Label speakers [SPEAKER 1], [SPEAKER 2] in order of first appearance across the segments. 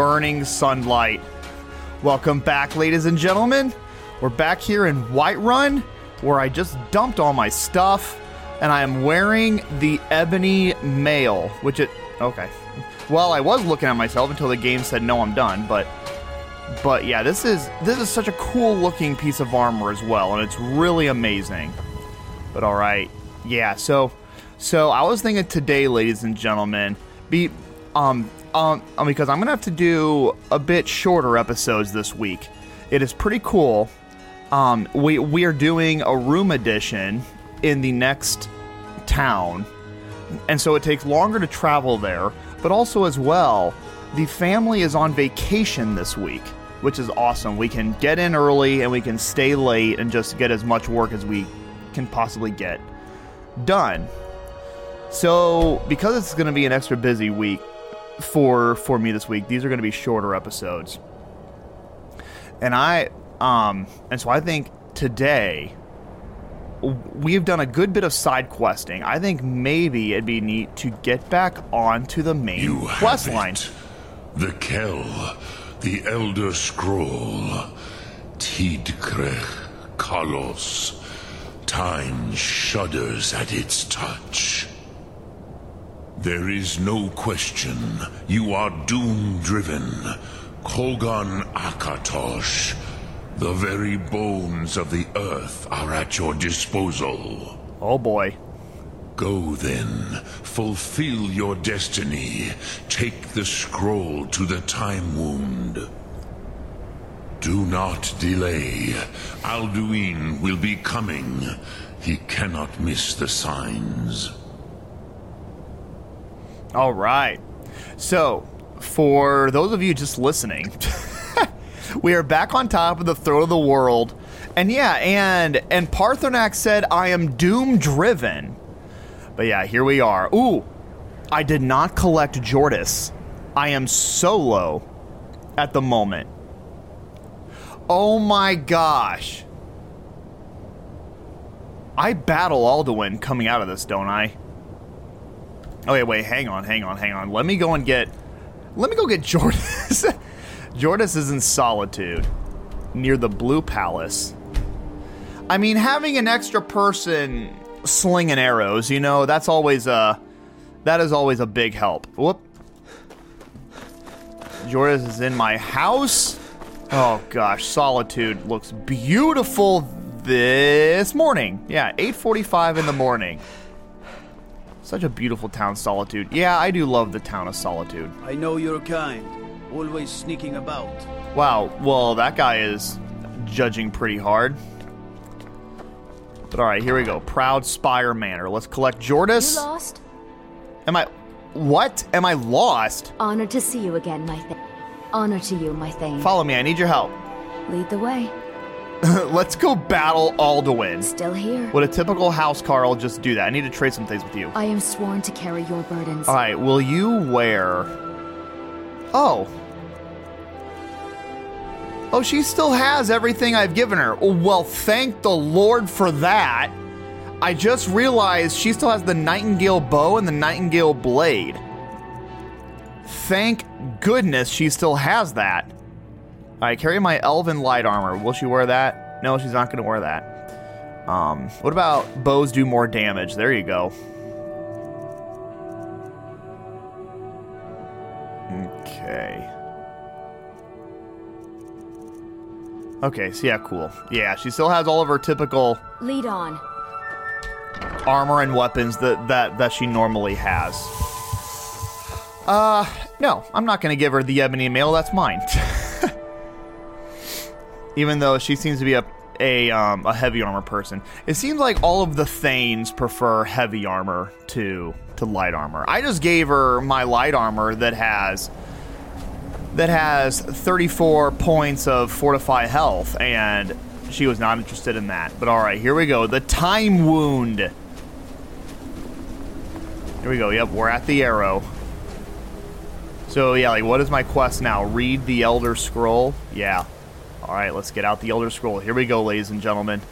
[SPEAKER 1] burning sunlight. Welcome back, ladies and gentlemen. We're back here in Whiterun, where I just dumped all my stuff, and I am wearing the ebony mail, which it. Okay. Well, I was looking at myself until the game said no, I'm done, but. But yeah, this is this is such a cool looking piece of armor as well, and it's really amazing. But all right, yeah. So, so I was thinking today, ladies and gentlemen, be um um because I'm gonna have to do a bit shorter episodes this week. It is pretty cool. Um, we we are doing a room edition in the next town, and so it takes longer to travel there. But also as well, the family is on vacation this week, which is awesome. We can get in early and we can stay late and just get as much work as we can possibly get done. So, because it's going to be an extra busy week for for me this week, these are going to be shorter episodes. And I um and so I think today we've done a good bit of side questing. I think maybe it'd be neat to get back onto the main
[SPEAKER 2] You
[SPEAKER 1] quest line.
[SPEAKER 2] The Kel, the Elder Scroll, Tidkrech Kalos. Time shudders at its touch. There is no question. You are doom-driven. Kogan Akatosh. The very bones of the earth are at your disposal.
[SPEAKER 1] Oh boy.
[SPEAKER 2] Go then, fulfill your destiny. Take the scroll to the time wound. Do not delay. Alduin will be coming. He cannot miss the signs.
[SPEAKER 1] All right. So, for those of you just listening, we are back on top of the throat of the world. And yeah, and and Paarthurnax said I am doom driven. But yeah, here we are. Ooh, I did not collect Jordis. I am solo at the moment. Oh my gosh. I battle Alduin coming out of this, don't I? Oh wait, wait, hang on, hang on, hang on. Let me go and get let me go get Jordis. Jordis is in solitude near the Blue Palace. I mean, having an extra person slinging arrows, you know, that's always a that is always a big help. Whoop. Jordis is in my house. Oh gosh, Solitude looks beautiful this morning. Yeah, 8:45 in the morning. Such a beautiful town, Solitude. Yeah, I do love the town of Solitude.
[SPEAKER 3] I know you're kind, always sneaking about.
[SPEAKER 1] Wow, well, that guy is judging pretty hard. But alright, here we go. Proudspire Manor. Let's collect
[SPEAKER 4] You
[SPEAKER 1] Jordis.
[SPEAKER 4] lost?
[SPEAKER 1] Am I. What? Am I lost?
[SPEAKER 4] Honored to see you again, my Thane. Honor to you, my Thane.
[SPEAKER 1] Follow me, I need your help.
[SPEAKER 4] Lead the way.
[SPEAKER 1] Let's go battle Alduin.
[SPEAKER 4] Still here.
[SPEAKER 1] Would a typical housecarl will just do that? I need to trade some things with you.
[SPEAKER 4] I am sworn to carry your burdens.
[SPEAKER 1] Alright, will you wear. Oh. Oh, she still has everything I've given her. Oh, Well, thank the Lord for that. I just realized she still has the Nightingale bow and the Nightingale blade. Thank goodness she still has that. I carry my elven light armor. Will she wear that? No, she's not going to wear that. Um, what about bows do more damage? There you go. Okay. Okay, so yeah, cool. Yeah, she still has all of her typical
[SPEAKER 4] Lead on.
[SPEAKER 1] armor and weapons that that that she normally has. Uh, no, I'm not going to give her the ebony mail. That's mine. Even though she seems to be a a um, a heavy armor person, it seems like all of the Thanes prefer heavy armor to to light armor. I just gave her my light armor that has that has 34 points of fortify health, and she was not interested in that. But all right, here we go. The time wound. Here we go. Yep, we're at the arrow. So yeah, like what is my quest now? Read the Elder Scroll. Yeah. All right, let's get out the Elder Scroll. Here we go, ladies and gentlemen.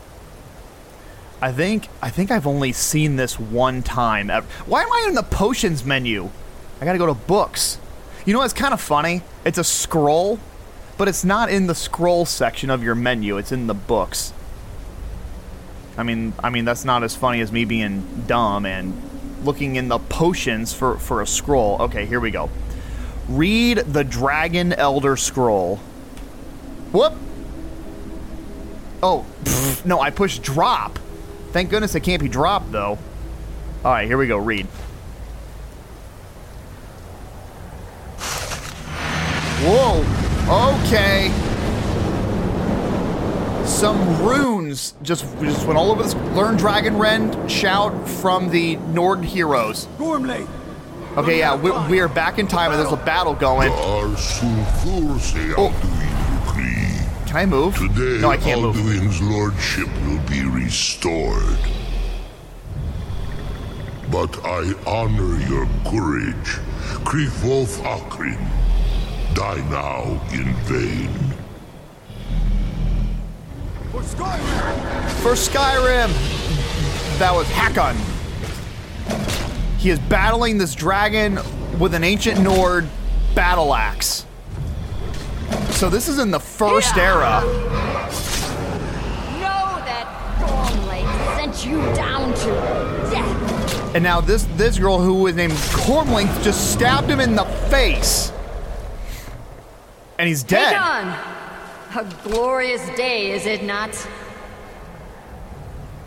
[SPEAKER 1] I think I think I've only seen this one time. ever. Why am I in the potions menu? I gotta go to books. You know what's kind of funny? It's a scroll, but it's not in the scroll section of your menu. It's in the books. I mean, I mean that's not as funny as me being dumb and looking in the potions for for a scroll. Okay, here we go. Read the Dragon Elder Scroll. Whoop. Oh, pfft, no, I pushed drop. Thank goodness it can't be dropped though. All right, here we go. Read. Whoa. Okay. Some runes just just went all over this. Learn Dragon Rend. Shout from the Nord heroes.
[SPEAKER 3] Gormlaith!
[SPEAKER 1] Okay, yeah, we, we are back in time and there's a battle going.
[SPEAKER 5] Oh.
[SPEAKER 1] Can I move?
[SPEAKER 5] Today,
[SPEAKER 1] no, I can't move.
[SPEAKER 5] Alduin's lordship will be restored. But I honor your courage. Kriegwolf Akrin. Die now in vain.
[SPEAKER 3] For Skyrim!
[SPEAKER 1] For Skyrim, that was Hakon. He is battling this dragon with an ancient Nord battle axe. So this is in the first era.
[SPEAKER 4] Know that Gormlaith sent you down to death.
[SPEAKER 1] And now this this girl who was named Gormlaith just stabbed him in the face. And he's dead.
[SPEAKER 4] Hakon! A glorious day, is it not?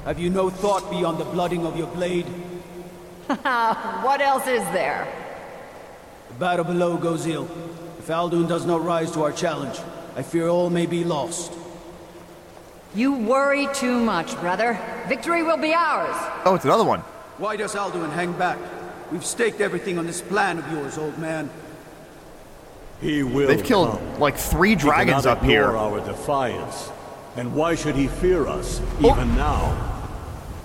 [SPEAKER 3] Have you no thought beyond the blooding of your blade?
[SPEAKER 4] What else is there?
[SPEAKER 3] The battle below goes ill. If Alduin does not rise to our challenge, I fear all may be lost.
[SPEAKER 4] You worry too much, brother. Victory will be ours.
[SPEAKER 1] Oh, it's another one.
[SPEAKER 3] Why does Alduin hang back? We've staked everything on this plan of yours, old man.
[SPEAKER 6] He will
[SPEAKER 1] They've killed
[SPEAKER 6] come.
[SPEAKER 1] like three dragons
[SPEAKER 6] cannot
[SPEAKER 1] up here.
[SPEAKER 6] ignore our defiance. And why should he fear us,
[SPEAKER 1] Oh.
[SPEAKER 6] even now?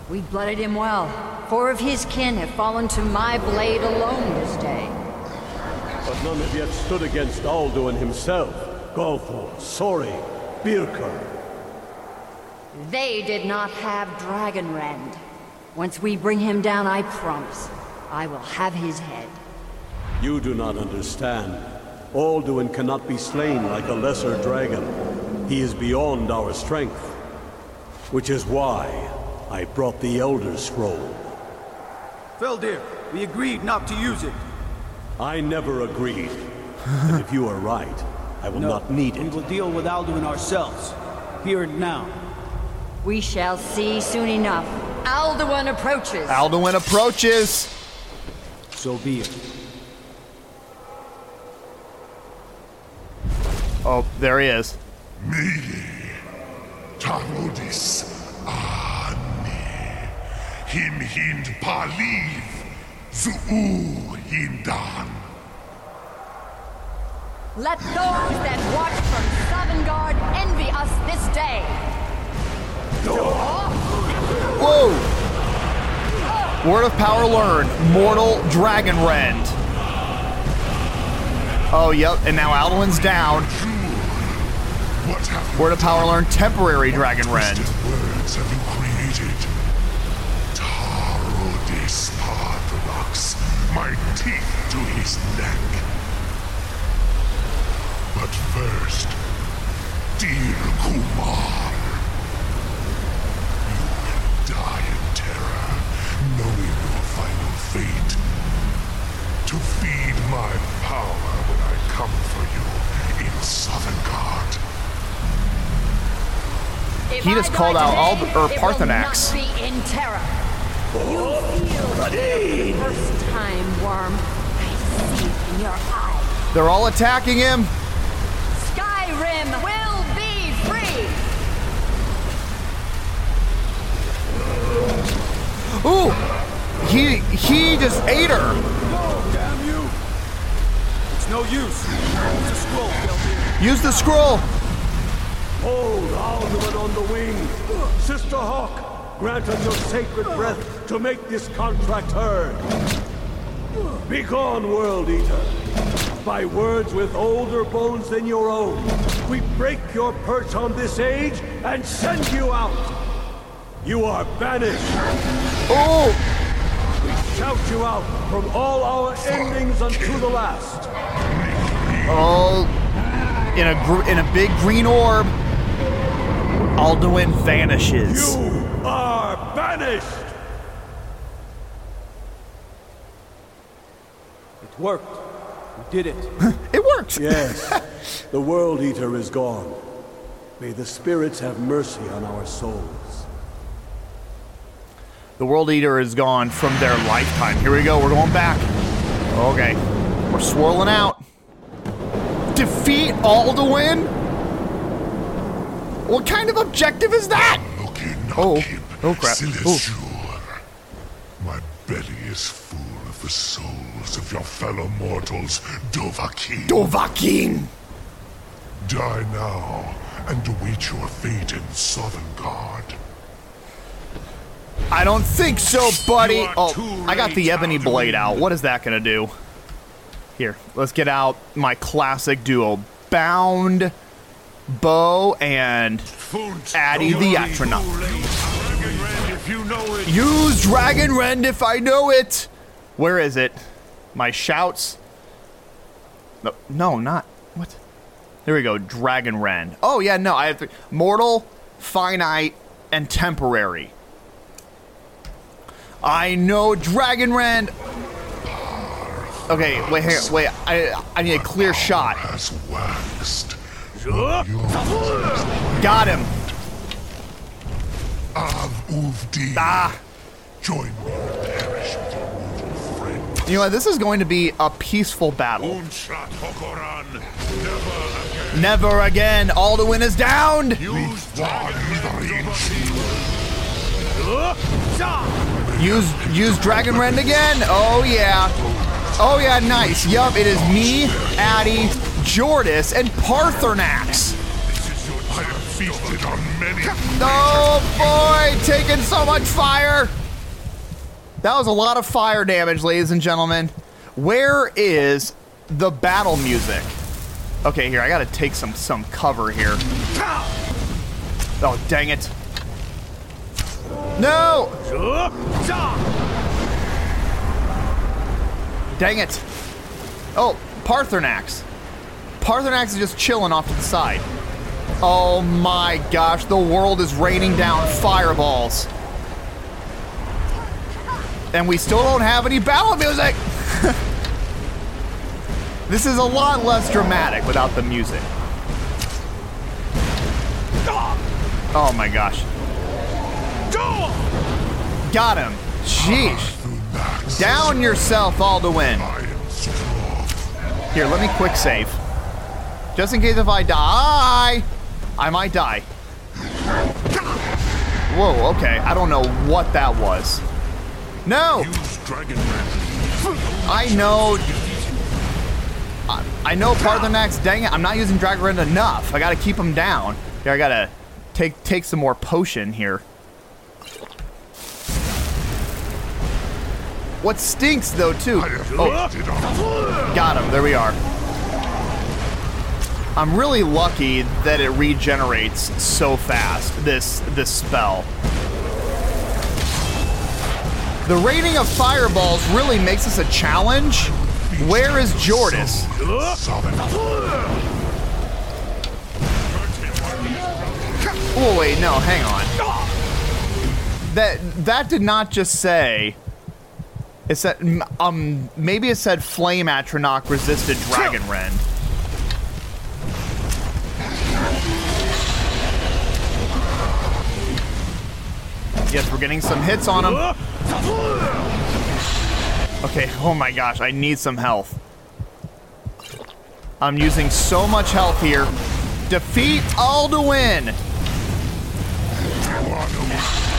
[SPEAKER 4] We've blooded him well. Four of his kin have fallen to my blade alone this day.
[SPEAKER 6] But none have yet stood against Alduin himself. Golthor, Sori, Birka.
[SPEAKER 4] They did not have Dragonrend. Once we bring him down, I promise, I will have his head.
[SPEAKER 6] You do not understand. Alduin cannot be slain like a lesser dragon. He is beyond our strength. Which is why I brought the Elder Scroll.
[SPEAKER 3] Felldir, we agreed not to use it.
[SPEAKER 6] I never agreed. and if you are right, I will
[SPEAKER 3] No,
[SPEAKER 6] not need it.
[SPEAKER 3] We will deal with Alduin ourselves. Here and now.
[SPEAKER 4] We shall see soon enough. Alduin approaches.
[SPEAKER 1] Alduin approaches.
[SPEAKER 3] So be it.
[SPEAKER 1] Oh, there he is.
[SPEAKER 5] Tarodis Ani. Him hind paliv. Zuu hindan.
[SPEAKER 4] Let those that watch from Sovngarde envy us this day.
[SPEAKER 1] Whoa! Word of power learned. Mortal Dragon Rend. Oh, yep. And now Alduin's down.
[SPEAKER 5] What have
[SPEAKER 1] Word of power learned. Temporary Dragon Rend.
[SPEAKER 5] twisted words have you created? Tarodis Pathrox. My teeth to his neck. But first, dear Kumar, you will die in terror, knowing your final fate. To feed my power when I come for you in Sovngarde.
[SPEAKER 4] If
[SPEAKER 1] He
[SPEAKER 4] I
[SPEAKER 1] just called out all the- or
[SPEAKER 4] it Paarthurnax. You feel for the first time, Worm. I see it in your eyes.
[SPEAKER 1] They're all attacking him.
[SPEAKER 4] Skyrim will be free.
[SPEAKER 1] Ooh! He he just ate her.
[SPEAKER 3] No, damn you! It's no use. It's a scroll, Felldir.
[SPEAKER 1] Use the scroll.
[SPEAKER 6] Hold Alduin on the wing! Sister Hawk, grant us your sacred breath to make this contract heard! Begone, World Eater! By words with older bones than your own, we break your perch on this age and send you out! You are banished!
[SPEAKER 1] Oh!
[SPEAKER 6] We shout you out from all our endings unto the last!
[SPEAKER 1] in a in a big green orb. Alduin vanishes.
[SPEAKER 6] You are banished!
[SPEAKER 3] It worked. We did it.
[SPEAKER 1] It works.
[SPEAKER 6] Yes, the World Eater is gone. May the spirits have mercy on our souls.
[SPEAKER 1] The World Eater is gone from their lifetime. Here we go. We're going back. Okay. We're swirling out. Defeat all to win? What kind of objective is that? Oh. Oh, crap.
[SPEAKER 5] My belly is full of the souls of your fellow mortals, Dovahkiin.
[SPEAKER 1] Dovahkiin.
[SPEAKER 5] Die now and await your fate in Sovngarde.
[SPEAKER 1] I don't think so, buddy. Oh, I got the ebony
[SPEAKER 5] Alduin.
[SPEAKER 1] blade out. What is that gonna do? Here, let's get out my classic duo, bound bow and Addy the astronaut.
[SPEAKER 5] If you know it,
[SPEAKER 1] use dragon rend if I know it. Where is it? My shouts. No, no, not what? There we go. Dragon rend. Oh yeah, no, I have three. mortal, finite, and temporary. I know Dragon Rend. Okay, wait, here, wait. I I need a clear shot.
[SPEAKER 5] has waxed.
[SPEAKER 1] Got him.
[SPEAKER 5] Of Uvdi.
[SPEAKER 1] Ah.
[SPEAKER 5] Join me and perish with your mortal friend.
[SPEAKER 1] You know what? This is going to be a peaceful battle.
[SPEAKER 5] Unshat Hokoran. Never again.
[SPEAKER 1] Never again. Alduin is downed.
[SPEAKER 5] Use Dragon
[SPEAKER 1] Use use Dragon Rend again. Oh yeah. Oh yeah, nice. Yup, it is me, Addy, Jordis, and
[SPEAKER 5] Paarthurnax. Feasted on many.
[SPEAKER 1] Oh boy, taking so much fire. That was a lot of fire damage, ladies and gentlemen. Where is the battle music? Okay, here I gotta take some some cover here. Oh dang it! No! Dang it! Oh, Paarthurnax. Paarthurnax is just chilling off to the side. Oh my gosh, the world is raining down fireballs. And we still don't have any battle music! this is a lot less dramatic without the music. Oh my gosh. Got him. Sheesh. Down yourself,
[SPEAKER 5] all am strong.
[SPEAKER 1] Here, let me quick save. Just in case if I die, I might die. Whoa, okay. I don't know what that was. No! I know. I, I know Paarthurnax. Dang it! I'm not using Dragon Rend enough. I gotta keep him down. Here, I gotta take take some more potion here. What stinks though too? Oh, got him. There we are. I'm really lucky that it regenerates so fast. This this spell. The rating of fireballs really makes this a challenge. Where is Jordis? Oh wait, no, hang on. That that did not just say. It said um maybe it said Flame Atronach resisted Dragon Rend. Yes, we're getting some hits on him. Okay, oh my gosh, I need some health. I'm using so much health here. Defeat Alduin!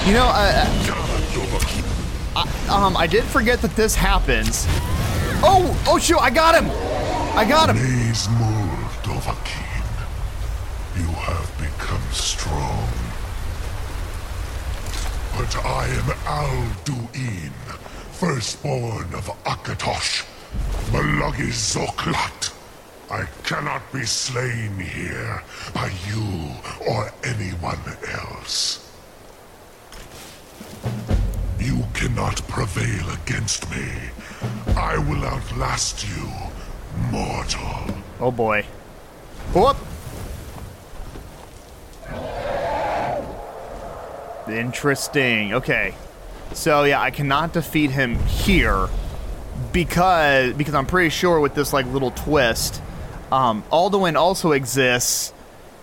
[SPEAKER 1] You know, uh, uh, um, I did forget that this happens. Oh, oh shoot, I got him! I got him!
[SPEAKER 5] You have become strong. But I am Alduin, firstborn of Akatosh, Malagi Zoklat. I cannot be slain here by you or anyone else. You cannot prevail against me. I will outlast you, mortal.
[SPEAKER 1] Oh boy. Whoop. Interesting. Okay. So yeah, I cannot defeat him here because because I'm pretty sure with this like little twist, um, Alduin also exists.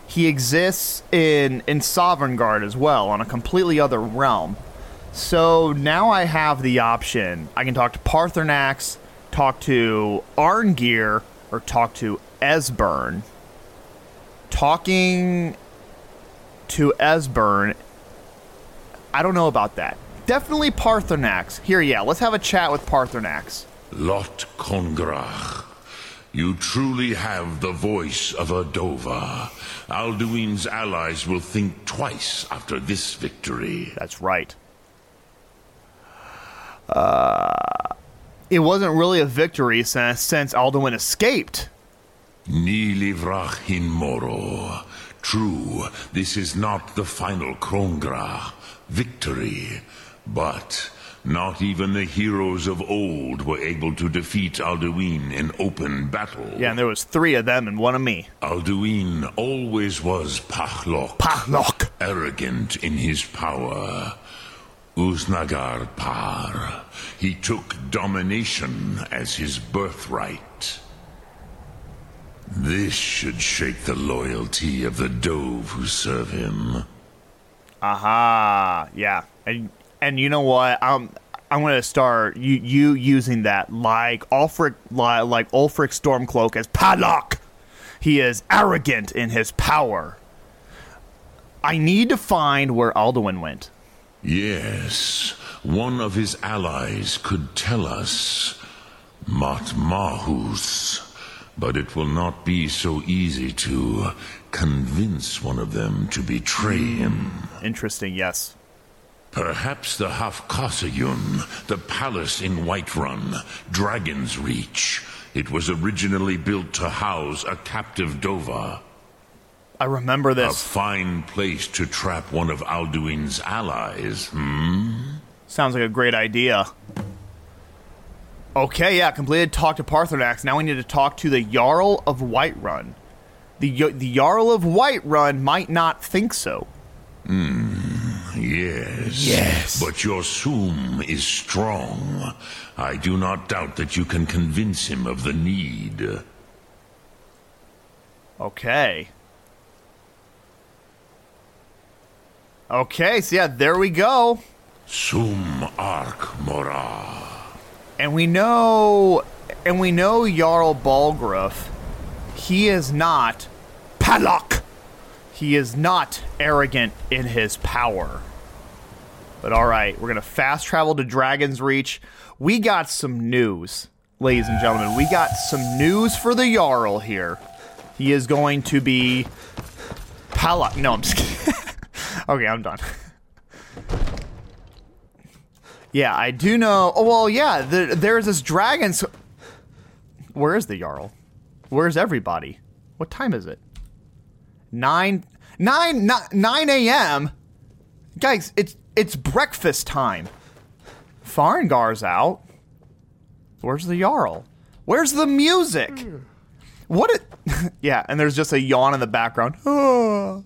[SPEAKER 1] He exists in in Sovngarde as well on a completely other realm. So now I have the option. I can talk to Paarthurnax, talk to Arngeir, or talk to Esbern. Talking to Esbern, I don't know about that. Definitely Paarthurnax. Here, yeah, let's have a chat with Paarthurnax.
[SPEAKER 2] Lot Kongrach. You truly have the voice of a Dova. Alduin's allies will think twice after this victory.
[SPEAKER 1] That's right. Uh, it wasn't really a victory since, since Alduin escaped.
[SPEAKER 2] Ni livrach hin moro. True, this is not the final Krongra victory, but not even the heroes of old were able to defeat Alduin in open battle.
[SPEAKER 1] Yeah, and there was three of them and one of me.
[SPEAKER 2] Alduin always was Pachlok.
[SPEAKER 1] Pachlok.
[SPEAKER 2] Arrogant in his power. Uznagar Par. He took domination as his birthright. This should shake the loyalty of the Dove who serve him.
[SPEAKER 1] Aha, yeah, and and you know what? I'm I'm gonna start you you using that like Ulfric like Ulfric Stormcloak as Padlock. He is arrogant in his power. I need to find where Alduin went.
[SPEAKER 2] Yes, one of his allies could tell us. Matmahus. But it will not be so easy to convince one of them to betray him.
[SPEAKER 1] Interesting, yes.
[SPEAKER 2] Perhaps the Hafkasayun, the palace in Whiterun, Dragonsreach. It was originally built to house a captive Dova.
[SPEAKER 1] I remember this.
[SPEAKER 2] A fine place to trap one of Alduin's allies, hmm?
[SPEAKER 1] Sounds like a great idea. Okay, yeah, completed talk to Paarthurnax. Now we need to talk to the Jarl of Whiterun. The the Jarl of Whiterun might not think so.
[SPEAKER 2] Mm, Yes.
[SPEAKER 1] Yes.
[SPEAKER 2] But your Thu'um is strong. I do not doubt that you can convince him of the need.
[SPEAKER 1] Okay. Okay, so yeah, there we go.
[SPEAKER 2] Sum Ark Mora.
[SPEAKER 1] And we know and we know Jarl Balgruuf, he is not Padlock. He is not arrogant in his power. But all right, we're going to fast travel to Dragonsreach. We got some news, ladies and gentlemen. We got some news for the Jarl here. He is going to be Padlock. No, I'm just kidding. okay, I'm done. Yeah, I do know. Oh, well, yeah, the, there's this dragon. So, where is the Jarl? Where's everybody? What time is it? Nine, nine, a.m. Guys, it's it's breakfast time. Farengar's out. Where's the Jarl? Where's the music? What? It, yeah, and there's just a yawn in the background.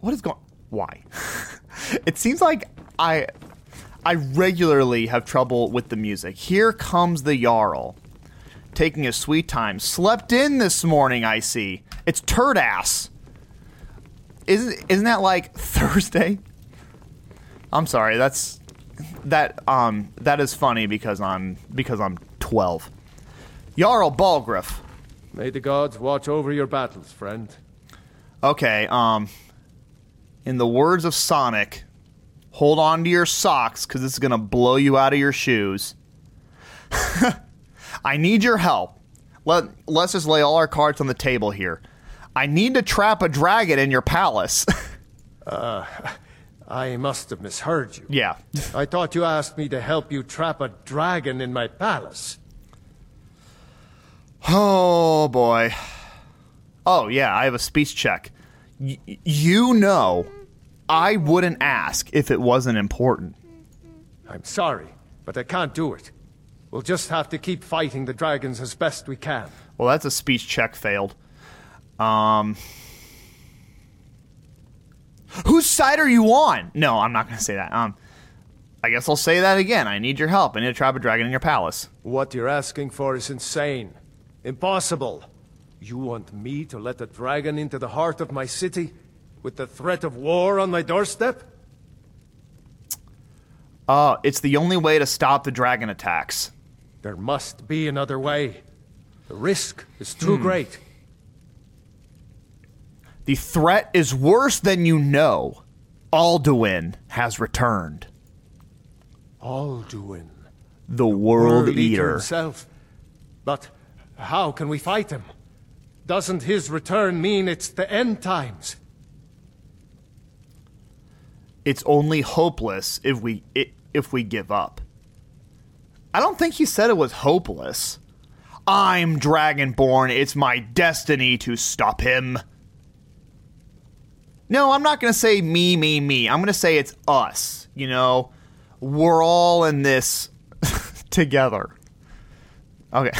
[SPEAKER 1] What is going? Why? it seems like I I regularly have trouble with the music. Here comes the Jarl, taking his sweet time. Slept in this morning, I see. It's turd ass. Isn't isn't that like Thursday? I'm sorry. That's that um that is funny because I'm because I'm 12. Jarl Balgruuf.
[SPEAKER 7] May the gods watch over your battles, friend.
[SPEAKER 1] Okay, um in the words of Sonic, hold on to your socks cuz it's going to blow you out of your shoes. I need your help. Let let's just lay all our cards on the table here. I need to trap a dragon in your palace.
[SPEAKER 7] uh, I must have misheard you.
[SPEAKER 1] yeah.
[SPEAKER 7] I thought you asked me to help you trap a dragon in my palace.
[SPEAKER 1] Oh boy. Oh yeah, I have a speech check. Y- you know, I wouldn't ask if it wasn't important.
[SPEAKER 7] I'm sorry, but I can't do it. We'll just have to keep fighting the dragons as best we can.
[SPEAKER 1] Well, that's a speech check failed. Um, whose side are you on? No, I'm not going to say that. Um, I guess I'll say that again. I need your help. I need to trap a dragon in your palace.
[SPEAKER 7] What you're asking for is insane. Impossible. You want me to let a dragon into the heart of my city? With the threat of war on my doorstep?
[SPEAKER 1] Uh, it's the only way to stop the dragon attacks.
[SPEAKER 7] There must be another way. The risk is too great.
[SPEAKER 1] The threat is worse than you know. Alduin has returned.
[SPEAKER 7] Alduin.
[SPEAKER 1] The World,
[SPEAKER 7] Eater
[SPEAKER 1] Eater.
[SPEAKER 7] himself. But how can we fight him? Doesn't his return mean it's the end times?
[SPEAKER 1] It's only hopeless if we i if we give up. I don't think he said it was hopeless. I'm Dragonborn. It's my destiny to stop him. No, I'm not going to say me, me, me. I'm going to say it's us. You know, we're all in this together. Okay.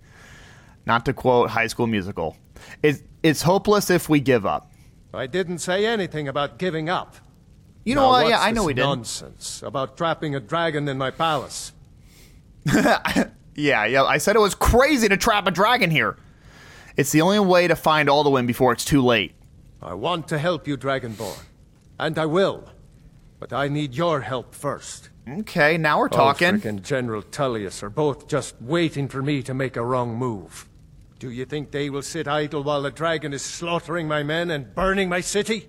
[SPEAKER 1] not to quote High School Musical. It's, it's hopeless if we give up.
[SPEAKER 7] I didn't say anything about giving up.
[SPEAKER 1] You know what? Yeah, I know we didn't.
[SPEAKER 7] Nonsense about trapping a dragon in my palace.
[SPEAKER 1] Yeah, yeah. I said it was crazy to trap a dragon here. It's the only way to find Alduin before it's too late.
[SPEAKER 7] I want to help you, Dragonborn. And I will. But I need your help first.
[SPEAKER 1] Okay, now we're talking.
[SPEAKER 7] Ulfric and General Tullius are both just waiting for me to make a wrong move. Do you think they will sit idle while the dragon is slaughtering my men and burning my city?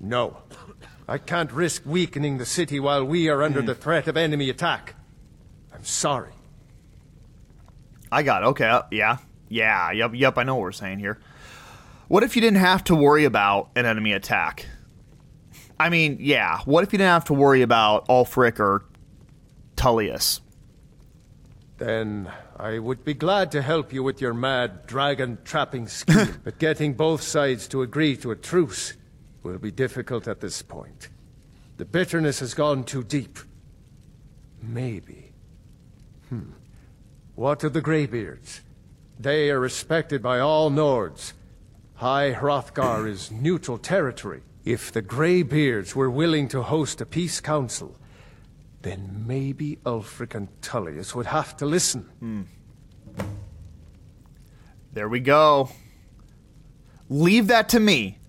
[SPEAKER 7] No. I can't risk weakening the city while we are under the threat of enemy attack. I'm sorry.
[SPEAKER 1] I got it. Okay, uh, yeah. Yeah, yep, yep, I know what we're saying here. What if you didn't have to worry about an enemy attack? I mean, yeah, what if you didn't have to worry about Ulfric or Tullius?
[SPEAKER 7] Then I would be glad to help you with your mad dragon trapping scheme. but getting both sides to agree to a truce will be difficult at this point. The bitterness has gone too deep. Maybe. Hmm. What of the Greybeards? They are respected by all Nords. High Hrothgar is neutral territory. If the Greybeards were willing to host a peace council, then maybe Ulfric and Tullius would have to listen. Hmm.
[SPEAKER 1] There we go. Leave that to me.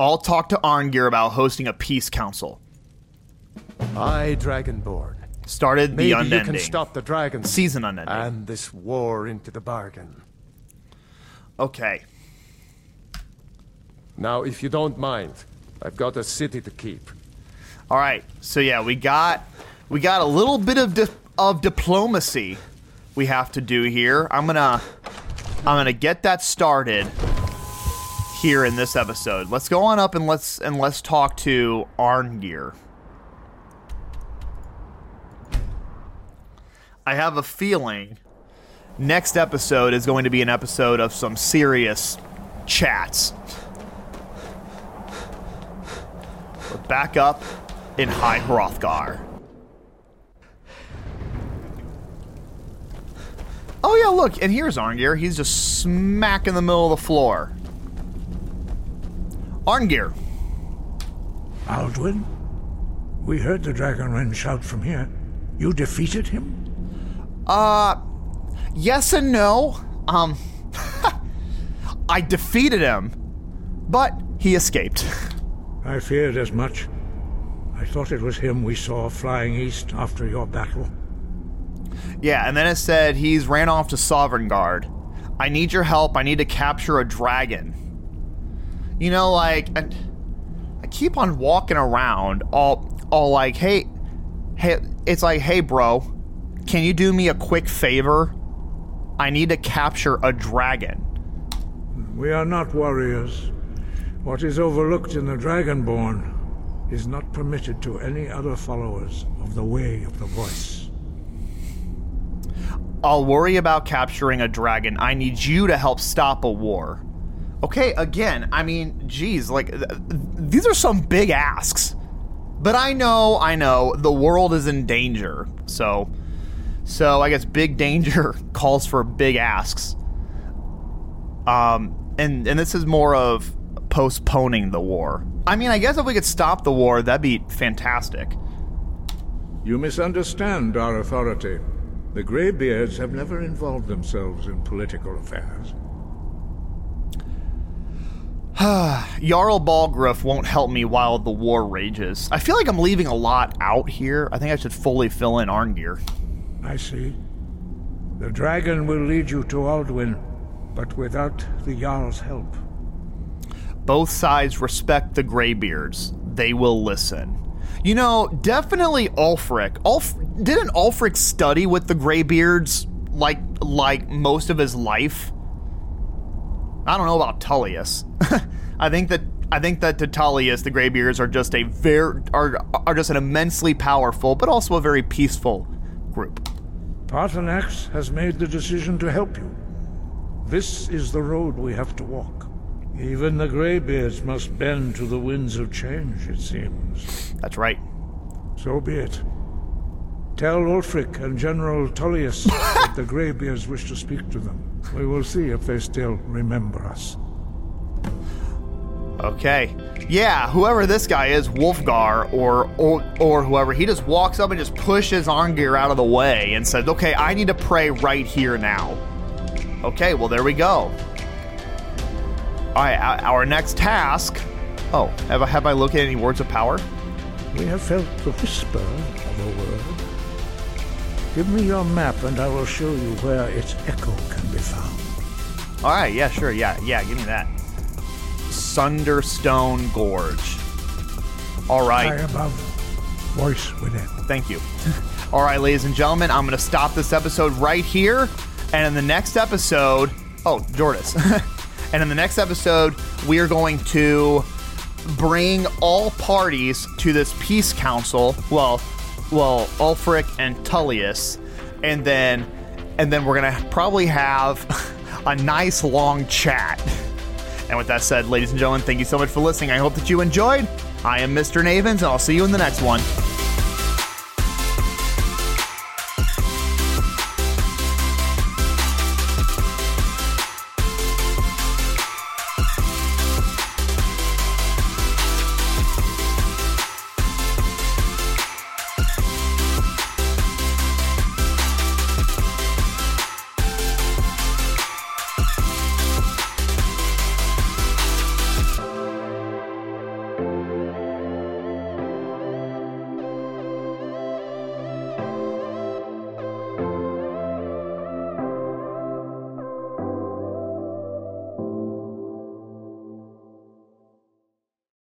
[SPEAKER 1] I'll talk to Arngeir about hosting a peace council.
[SPEAKER 7] I, Dragonborn.
[SPEAKER 1] Started the
[SPEAKER 7] Maybe you can stop the dragons.
[SPEAKER 1] Season unending.
[SPEAKER 7] And this war into the bargain.
[SPEAKER 1] okay.
[SPEAKER 7] Now, if you don't mind, I've got a city to keep.
[SPEAKER 1] All right. So yeah, we got we got a little bit of di- of diplomacy we have to do here. I'm gonna I'm gonna get that started here in this episode. Let's go on up and let's and let's talk to Arngeir. I have a feeling next episode is going to be an episode of some serious chats. We're back up in High Hrothgar. Oh yeah, look, and here's Arngeir. He's just smack in the middle of the floor. Arngeir,
[SPEAKER 8] Alduin? We heard the Dragonrend shout from here. You defeated him?
[SPEAKER 1] Uh, yes and no. Um, I defeated him, but he escaped.
[SPEAKER 8] I feared as much. I thought it was him we saw flying east after your battle.
[SPEAKER 1] Yeah, and then it said he's ran off to Sovngarde. I need your help. I need to capture a dragon. You know, like, and I keep on walking around, all, all like, hey, hey, it's like, hey, bro, can you do me a quick favor? I need to capture a dragon.
[SPEAKER 8] We are not warriors. What is overlooked in the Dragonborn is not permitted to any other followers of the Way of the Voice.
[SPEAKER 1] I'll worry about capturing a dragon. I need you to help stop a war. Okay, again, I mean, geez, like, th- th- these are some big asks. But I know, I know, the world is in danger. So, So I guess big danger calls for big asks. Um, and and this is more of postponing the war. I mean, I guess if we could stop the war, that'd be fantastic.
[SPEAKER 8] You misunderstand our authority. The Greybeards have never involved themselves in political affairs.
[SPEAKER 1] Jarl Balgruuf won't help me while the war rages. I feel like I'm leaving a lot out here. I think I should fully fill in Arngeir.
[SPEAKER 8] I see. The dragon will lead you to Alduin, but without the Jarl's help.
[SPEAKER 1] Both sides respect the Greybeards. They will listen. You know, definitely Ulfric. Ulf didn't Ulfric study with the Greybeards like like most of his life? I don't know about Tullius. I think that I think that to Tullius, the Greybeards are just a very are are just an immensely powerful, but also a very peaceful group.
[SPEAKER 8] Paarthurnax has made the decision to help you. This is the road we have to walk. Even the Greybeards must bend to the winds of change, it seems.
[SPEAKER 1] That's right.
[SPEAKER 8] So be it. Tell Ulfric and General Tullius that the Greybeards wish to speak to them. We will see if they still remember us.
[SPEAKER 1] Okay. Yeah, whoever this guy is, Wulfgar or, or or whoever, he just walks up and just pushes Arngeir out of the way and says, "Okay, I need to pray right here now." Okay, well there we go. All right, our next task. Oh, have I have I at any words of power?
[SPEAKER 8] We have felt the whisper of a word. Give me your map and I will show you where its echo can be found.
[SPEAKER 1] All right, yeah, sure, yeah, yeah, give me that. Sunderstone Gorge. All right.
[SPEAKER 8] High above, voice within.
[SPEAKER 1] Thank you. All right, ladies and gentlemen, I'm going to stop this episode right here. And in the next episode, oh, Jordis. and in the next episode, we are going to bring all parties to this peace council. Well, well, Ulfric and Tullius, and then, and then we're gonna probably have a nice long chat. And with that said, ladies and gentlemen, thank you so much for listening. I hope that you enjoyed. I am Mr. Navens, and I'll see you in the next one.